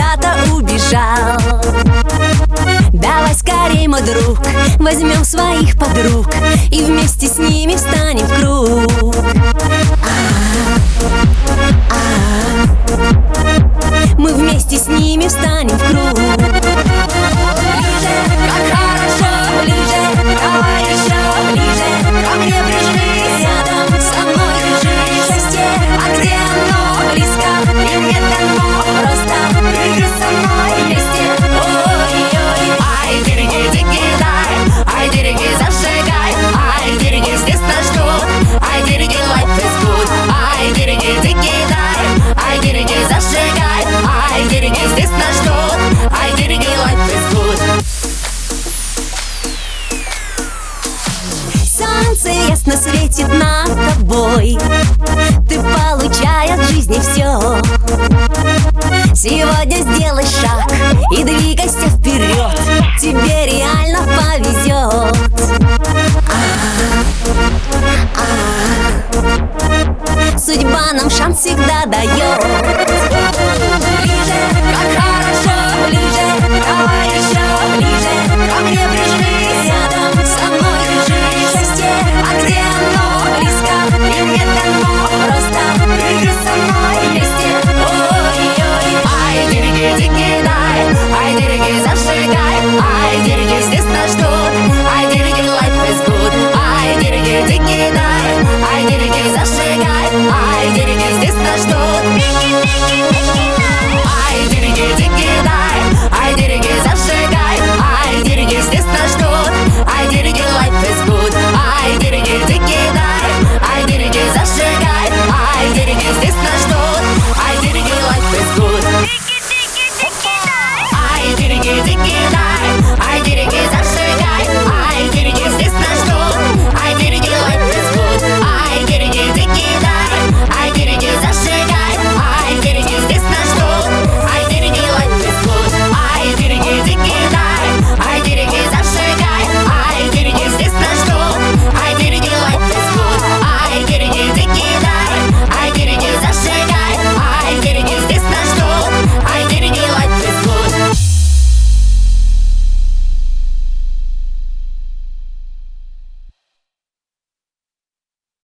куда-то убежал. Давай скорей, мой друг, возьмем своих подруг И вместе с ними встанем в круг. солнечно светит над тобой. Ты получай от жизни все Сегодня сделай шаг и двигайся вперед Тебе реально повезет а -а. -а Судьба нам шанс всегда дает